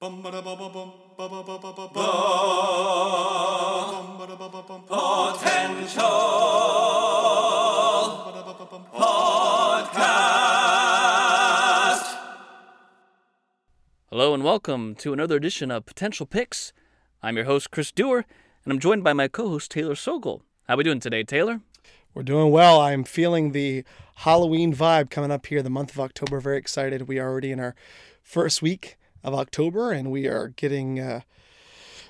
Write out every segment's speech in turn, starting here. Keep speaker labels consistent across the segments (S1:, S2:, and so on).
S1: Hello and welcome to another edition of Potential Picks. I'm your host Chris Dewar, and I'm joined by my co-host Taylor Sokol. How are we doing today, Taylor?
S2: We're doing well. I'm feeling the Halloween vibe coming up here, the month of October. Very excited. We are already in our first week of October, and we are getting uh,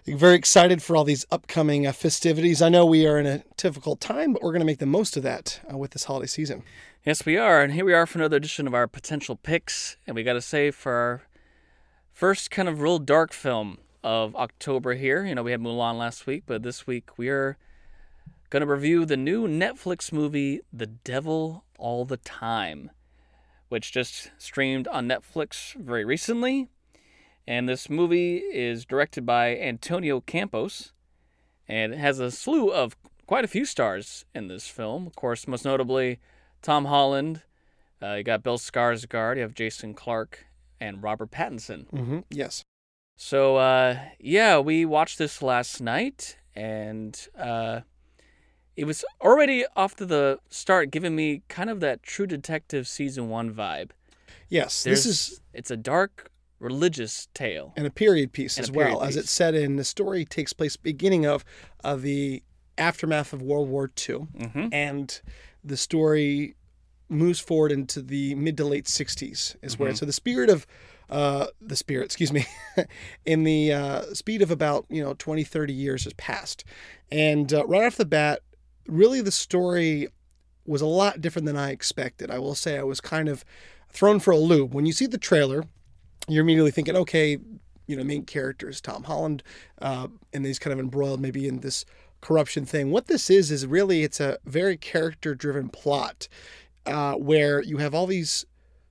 S2: very excited for all these upcoming uh, festivities. I know we are in a difficult time, but we're going to make the most of that uh, with this holiday season.
S1: Yes, we are, and here we are for another edition of our Potential Picks. And we got to say, for our first kind of real dark film of October here, you know, we had Mulan last week, but this week we are going to review the new Netflix movie, The Devil All the Time, which just streamed on Netflix very recently. And this movie is directed by Antonio Campos, and it has a slew of quite a few stars in this film. Of course, most notably Tom Holland. Uh, you got Bill Skarsgård. You have Jason Clarke and Robert Pattinson.
S2: Mm-hmm. Yes.
S1: So uh, yeah, we watched this last night, and uh, it was already off to the start giving me kind of that True Detective season one vibe.
S2: Yes,
S1: There's,
S2: this is
S1: it's a dark religious tale.
S2: and a period piece
S1: And
S2: as
S1: period
S2: well, as
S1: piece.
S2: it's set in. The story takes place beginning of of the aftermath of World War II,
S1: Mm-hmm.
S2: and the story moves forward into the mid to late 60s is where
S1: Mhm.
S2: so the spirit of uh, the spirit excuse me in the uh, speed of about you know 20 30 years has passed and uh, right off the bat really the story was a lot different than i expected i will say i was kind of thrown for a loop when you see the trailer you're immediately thinking okay you know main characters tom holland uh, and he's kind of embroiled maybe in this corruption thing. What this is is really it's a very character driven plot uh, where you have all these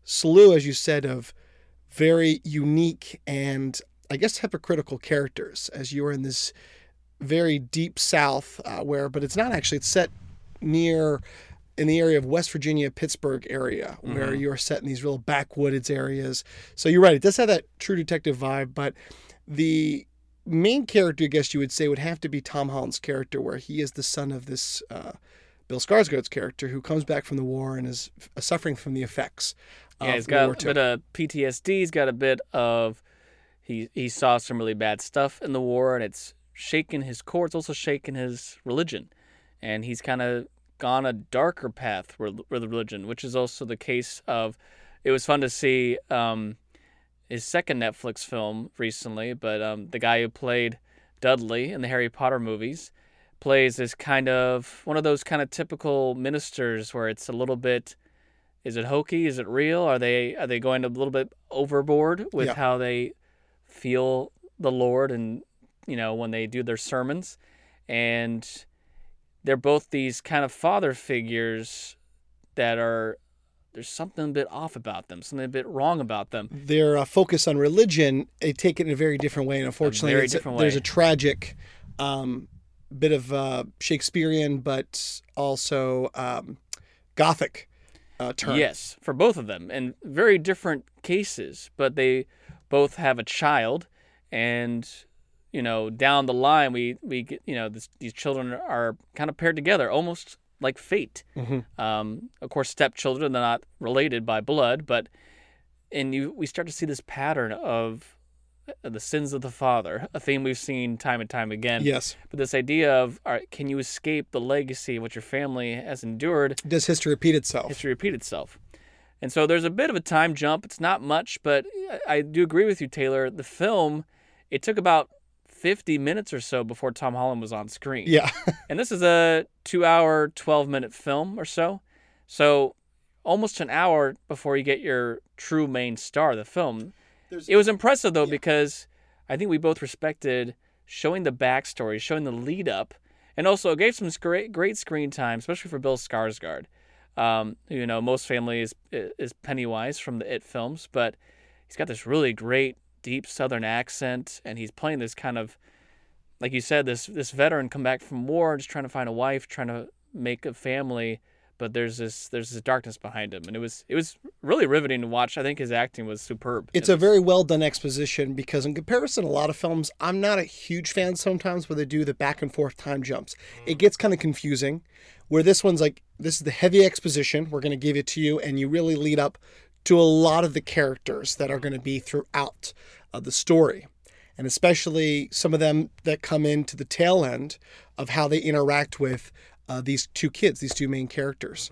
S2: slew as you said of very unique and i guess hypocritical characters as you are in this very deep south uh, where but it's not actually it's set near in the area of west virginia pittsburgh area where
S1: Mhm.
S2: you're set in these real backwoods areas so you're right it does have that true detective vibe but the main character i guess you would say would have to be tom holland's character where he is the son of this uh, bill skarsgård's character who comes back from the war and is uh, suffering from the effects
S1: Yeah, he's got a bit of PTSD. He's got a bit of he he saw some really bad stuff in the war, and it's shaken his core. It's also shaken his religion, and he's kind of gone a darker path with, with religion, which is also the case of. It was fun to see um, his second Netflix film recently, but um, the guy who played Dudley in the Harry Potter movies plays this kind of one of those kind of typical ministers where it's a little bit is it hokey? Is it real? Are they are they going a little bit overboard with
S2: Yeah.
S1: how they feel the Lord and you know when they do their sermons? And they're both these kind of father figures that are there's something a bit off about them, something a bit wrong about them.
S2: their uh, focus on religion, they take it in a very different way. And unfortunately, a-
S1: different
S2: there's a tragic um, bit of uh, Shakespearean, but also um, Gothic uh, turn.
S1: Yes, for both of them, and very different cases, but they both have a child, and you know, down the line, we we get you know this, these children are kind of paired together, almost like fate.
S2: Mhm.
S1: Um, of course, stepchildren they're not related by blood, but and you we start to see this pattern of uh, the sins of the father, a theme we've seen time and time again.
S2: Yes.
S1: But this idea of, all right, can you escape the legacy of what your family has endured?
S2: Does history repeat itself?
S1: history repeat itself. And so there's a bit of a time jump. It's not much, but I I do agree with you, Taylor. The film, it took about 50 minutes or so before Tom Holland was on screen.
S2: Yeah.
S1: And this is a two hour, 12 minute film or so. So almost an hour before you get your true main star of the film.
S2: There's-
S1: It was impressive though
S2: Yeah.
S1: because I think we both respected showing the backstory, showing the lead up, and also it gave some great great screen time, especially for Bill Skarsgård. Um, you know, most family is is Pennywise from the It films, but he's got this really great deep Southern accent, and he's playing this kind of, like you said, this this veteran come back from war, just trying to find a wife, trying to make a family, but there's this there's this darkness behind him, and it was it was really riveting to watch. I think his acting was superb.
S2: It's a very well done exposition because, in comparison to a lot of films, I'm not a huge fan sometimes where they do the back and forth time jumps. It mm. gets kind of confusing. Where this one's like, this is the heavy exposition. We're going to give it to you, and you really lead up to a lot of the characters that are going to be throughout uh, the story. And especially some of them that come into the tail end of how they interact with uh, these two kids, these two main characters.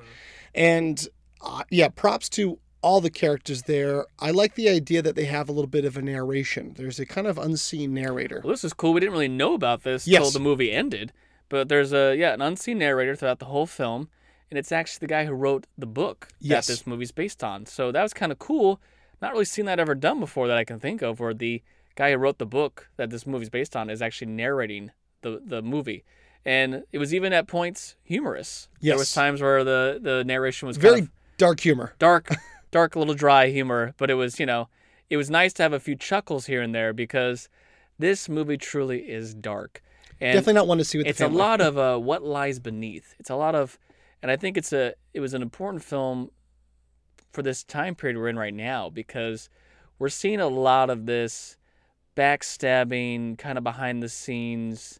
S2: And uh, yeah, props to all the characters there. I like the idea that they have a little bit of a narration. There's a kind of unseen narrator.
S1: Well, this is cool. We didn't really know about this
S2: Yes.
S1: until the movie ended, but there's a yeah an unseen narrator throughout the whole film, and it's actually the guy who wrote the book
S2: Yes.
S1: that this movie's based on. So that was kind of cool. Not really seen that ever done before that I can think of, where the guy who wrote the book that this movie's based on is actually narrating the the movie. And it was even at points humorous. Yes. There was times where the, the narration was
S2: Very
S1: kind of
S2: dark humor.
S1: dark, dark, little dry humor, but it was, you know, it was nice to have a few chuckles here and there because this movie truly is dark. And
S2: Definitely not one to see with
S1: it's a lot of uh, what lies beneath. It's a lot of, and I think it's a, it was an important film for this time period we're in right now because we're seeing a lot of this backstabbing, kind of behind the scenes.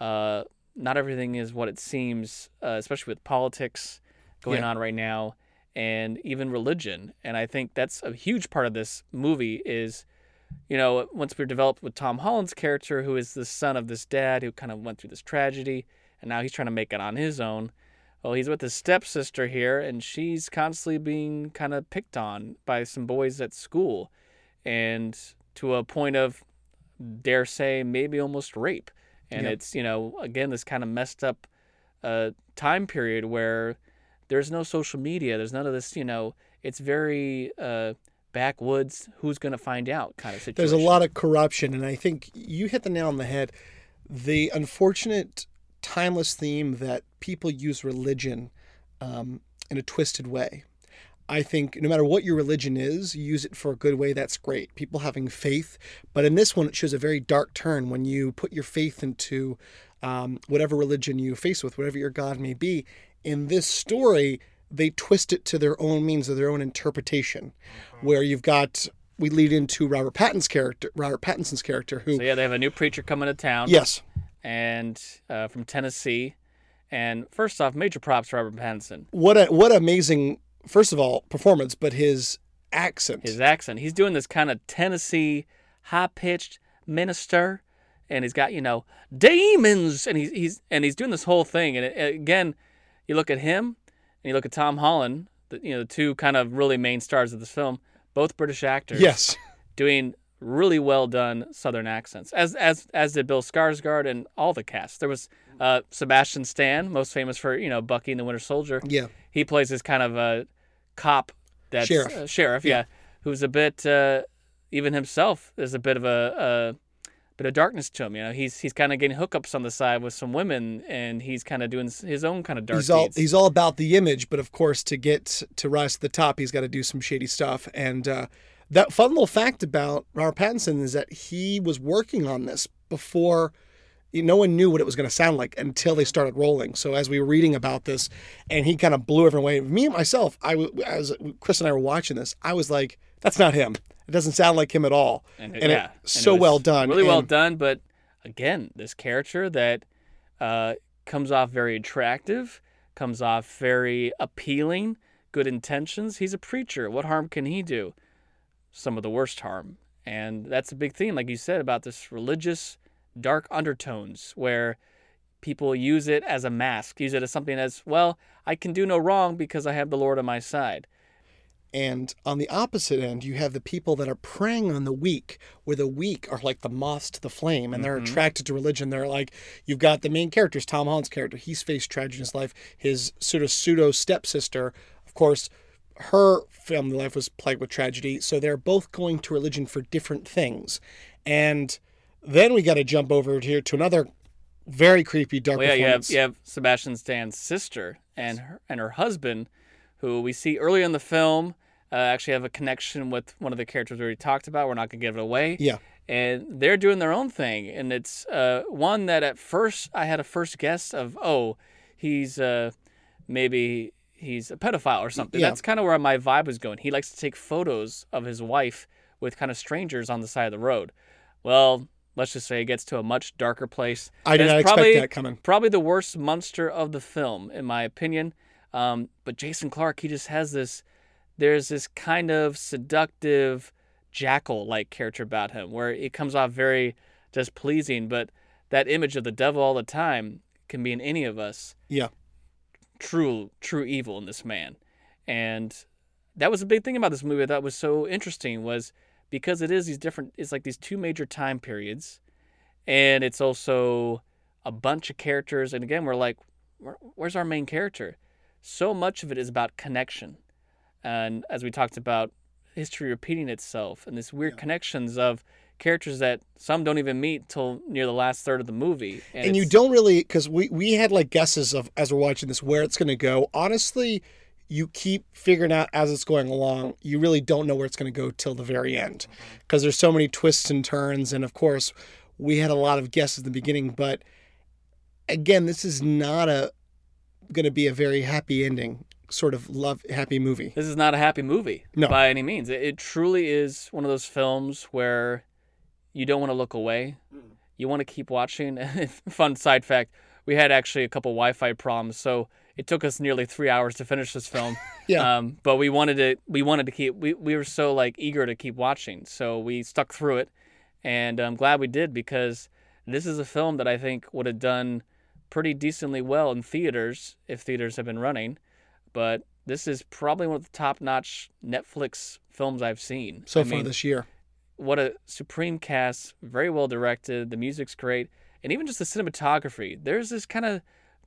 S1: Uh, not everything is what it seems, uh, especially with politics going
S2: Yeah.
S1: on right now, and even religion. And I think that's a huge part of this movie is, you know, once we're developed with Tom Holland's character, who is the son of this dad who kind of went through this tragedy, and now he's trying to make it on his own. Well, he's with his stepsister here, and she's constantly being kind of picked on by some boys at school, and to a point of, dare say, maybe almost rape. And
S2: Yep.
S1: it's, you know, again, this kind of messed up uh, time period where there's no social media, there's none of this, you know, it's very uh, backwoods, who's going to find out kind of situation.
S2: There's a lot of corruption, and I think you hit the nail on the head. The unfortunate, timeless theme that people use religion um, in a twisted way. I think no matter what your religion is, use it for a good way, that's great. People having faith. But in this one, it shows a very dark turn when you put your faith into um, whatever religion you face with, whatever your God may be. In this story, they twist it to their own means of their own interpretation, where you've got we lead into Robert Pattinson's character, Robert Pattinson's character, who
S1: So yeah, they have a new preacher coming to town.
S2: yes,
S1: and uh, from Tennessee. And first off, major props to Robert Pattinson.
S2: what a what amazing first of all performance, but his accent.
S1: His accent. He's doing this kind of Tennessee high pitched minister, and he's got you know demons, and he's he's and he's doing this whole thing. And it, again, you look at him, and you look at Tom Holland, the, you know, the two kind of really main stars of this film, both British actors.
S2: yes,
S1: doing really well done Southern accents, as as as did Bill Skarsgård and all the cast. There was uh, Sebastian Stan, most famous for you know Bucky and the Winter Soldier.
S2: yeah,
S1: He plays this kind of a cop that's
S2: Sheriff.
S1: uh, sheriff, yeah, who's a bit uh, even himself. is a bit of a, a bit of darkness to him. You know, he's he's kind of getting hookups on the side with some women, and he's kind of doing his own kind of dark
S2: he's all
S1: deeds.
S2: he's all about the image, but of course, to get to rise to the top, he's got to do some shady stuff. And uh, that fun little fact about Robert Pattinson is that he was working on this before. No one knew what it was going to sound like until they started rolling. So as we were reading about this, and he kind of blew everyone away. Me and myself, I as Chris and I were watching this, I was like, "That's not him. It doesn't sound like him at all."
S1: and,
S2: and
S1: yeah,
S2: it,
S1: and
S2: so
S1: was
S2: well done.
S1: really well done. But again, this character that uh, comes off very attractive, comes off very appealing, good intentions. He's a preacher. What harm can he do? Some of the worst harm, and that's a big theme, like you said, about this religious dark undertones where people use it as a mask, use it as something as well. I can do no wrong because I have the Lord on my side.
S2: And on the opposite end, you have the people that are preying on the weak, where the weak are like the moths to the flame and they're mm-hmm. attracted to religion. They're like, you've got the main characters, Tom Holland's character, he's faced tragedy in his life. His sort of pseudo stepsister, of course, her family life was plagued with tragedy. So they're both going to religion for different things. And then we got to jump over here to another very creepy dark
S1: Well, yeah, you have you have Sebastian Stan's sister and her, and her husband, who we see early in the film, uh, actually have a connection with one of the characters we already talked about. We're not gonna give it away.
S2: Yeah.
S1: And they're doing their own thing, and it's uh, one that at first I had a first guess of, oh, he's uh, maybe he's a pedophile or something.
S2: Yeah.
S1: That's kind of where my vibe was going. He likes to take photos of his wife with kind of strangers on the side of the road. Well, let's just say it gets to a much darker place.
S2: I did not expect
S1: probably-
S2: that coming.
S1: Probably the worst monster of the film, in my opinion. Um, but Jason Clarke, he just has this. There's this kind of seductive jackal-like character about him, where it comes off very displeasing. But that image of the devil all the time can be in any of us.
S2: Yeah.
S1: True, true evil in this man, and that was a big thing about this movie. Thought was so interesting was because it is these different. It's like these two major time periods, and it's also a bunch of characters. And again, we're like, where's our main character? So much of it is about connection, and as we talked about, history repeating itself, and this weird
S2: Yeah.
S1: connections of characters that some don't even meet till near the last third of the movie.
S2: and you don't really because we we had like guesses of as we're watching this where it's going to go honestly you keep figuring out as it's going along you really don't know where it's going to go till the very end mm-hmm. because there's so many twists and turns and of course we had a lot of guesses in the beginning but again this is not a going to be a very happy ending sort of love happy movie
S1: This is not a happy movie
S2: No.
S1: by any means. It, it truly is one of those films where you don't want to look away. You want to keep watching. Fun side fact: we had actually a couple Wi-Fi problems, so it took us nearly three hours to finish this film.
S2: Yeah.
S1: Um, but we wanted to. We wanted to keep. We, we were so like eager to keep watching, so we stuck through it, and I'm glad we did because this is a film that I think would have done pretty decently well in theaters if theaters have been running. But this is probably one of the top-notch Netflix films I've seen.
S2: so
S1: I
S2: far
S1: mean,
S2: this year
S1: what a supreme cast, very well directed. The music's great, and even just the cinematography. There's this kind of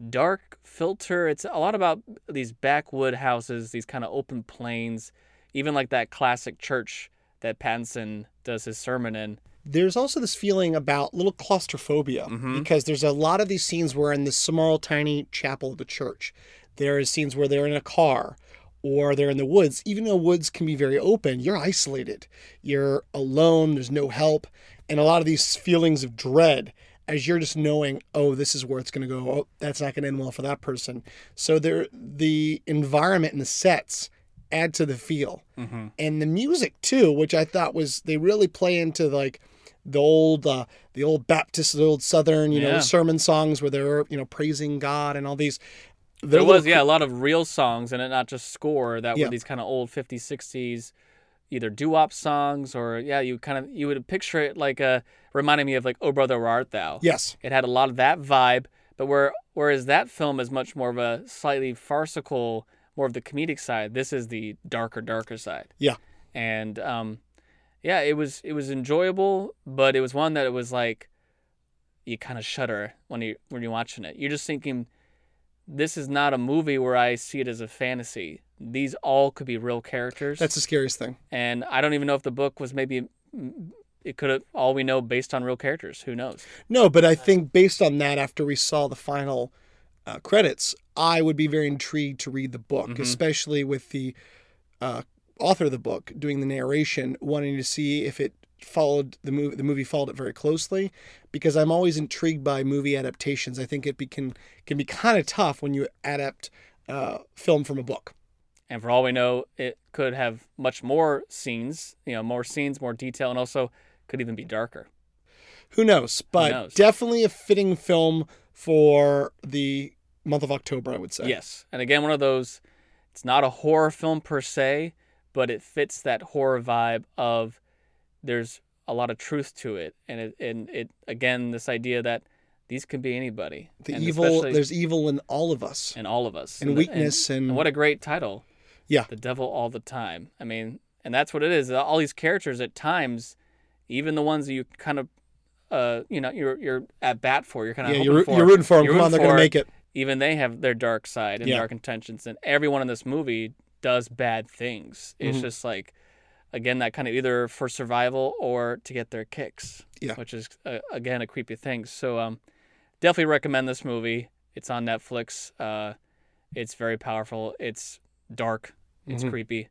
S1: dark filter. It's a lot about these backwood houses, these kind of open plains, even like that classic church that Pattinson does his sermon in.
S2: there's also this feeling about little claustrophobia
S1: Mhm.
S2: because there's a lot of these scenes where in this small tiny chapel of the church there is scenes where they're in a car or they're in the woods. Even though woods can be very open you're isolated. You're alone. There's no help. And a lot of these feelings of dread as you're just knowing oh this is where it's going to go. Oh that's not going to end well for that person. So there the environment and the sets add to the feel.
S1: Mm-hmm.
S2: and the music too, which I thought was they really play into like the old uh, the old Baptist, the old Southern, you know, sermon songs where they're you know praising God and all these.
S1: There was, yeah, a lot of real songs in it, not just score that
S2: Yeah.
S1: were these kind of old 50s, 60s, either doo-wop songs or, yeah, you kind of, you would picture it like a, reminding me of like, Oh Brother, Where Art Thou?
S2: Yes,
S1: It had a lot of that vibe, but where whereas that film is much more of a slightly farcical, more of the comedic side. This is the darker, darker side.
S2: Yeah.
S1: And um, yeah, it was it was enjoyable, but it was one that it was like you kind of shudder when you when you're watching it. You're just thinking, this is not a movie where I see it as a fantasy. These all could be real characters.
S2: that's the scariest thing.
S1: and I don't even know if the book was maybe. It could have all we know based on real characters. Who knows?
S2: No, but I think based on that, after we saw the final uh, credits, I would be very intrigued to read the book,
S1: Mhm.
S2: especially with the uh, author of the book doing the narration, wanting to see if it followed the movie. The movie followed it very closely, because I'm always intrigued by movie adaptations. I think it be, can can be kind of tough when you adapt uh, film from a book.
S1: And for all we know, it could have much more scenes, you know, more scenes, more detail, and also could even be darker.
S2: Who knows? But
S1: knows?
S2: definitely a fitting film for the month of October, I would say.
S1: Yes. And again, one of those, it's not a horror film per se, but it fits that horror vibe of there's a lot of truth to it. And it, and it again, this idea that these can be anybody.
S2: The
S1: and
S2: evil, there's evil in all of us,
S1: in all of us.
S2: and
S1: the-
S2: weakness, and,
S1: and what a great title.
S2: Yeah.
S1: The devil all the time. I mean, and that's what it is. All these characters at times, even the ones that you kind of, uh, you know, you're you're at bat for, you're kind of
S2: yeah, you're,
S1: for.
S2: you're rooting for them.
S1: You're
S2: Come on, they're gonna make it.
S1: Even they have their dark side and
S2: Yeah.
S1: dark intentions, and everyone in this movie does bad things. It's
S2: Mhm.
S1: just like, again, that kind of either for survival or to get their kicks.
S2: Yeah.
S1: Which is uh, again a creepy thing. So um, definitely recommend this movie. It's on Netflix. Uh, it's very powerful. It's dark. It's
S2: Mhm.
S1: creepy,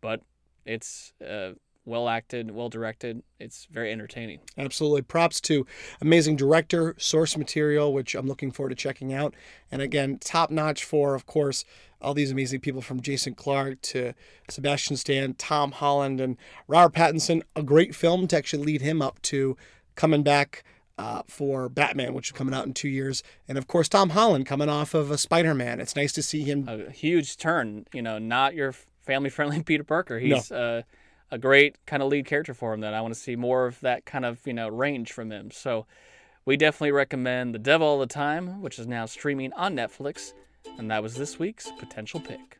S1: but it's uh, well acted, well directed. It's very entertaining.
S2: Absolutely. Props to amazing director, source material, which I'm looking forward to checking out. And again, top notch for, of course, all these amazing people from Jason Clarke to Sebastian Stan, Tom Holland, and Robert Pattinson. A great film to actually lead him up to coming back uh, for Batman, which is coming out in two years, and of course Tom Holland coming off of a Spider-Man. It's nice to see him.
S1: A huge turn. You know, not your family-friendly Peter Parker. He's no. uh, a great kind of lead character for him. That I want to see more of that kind of you know range from him. So we definitely recommend The Devil All the Time, which is now streaming on Netflix. And that was this week's potential pick.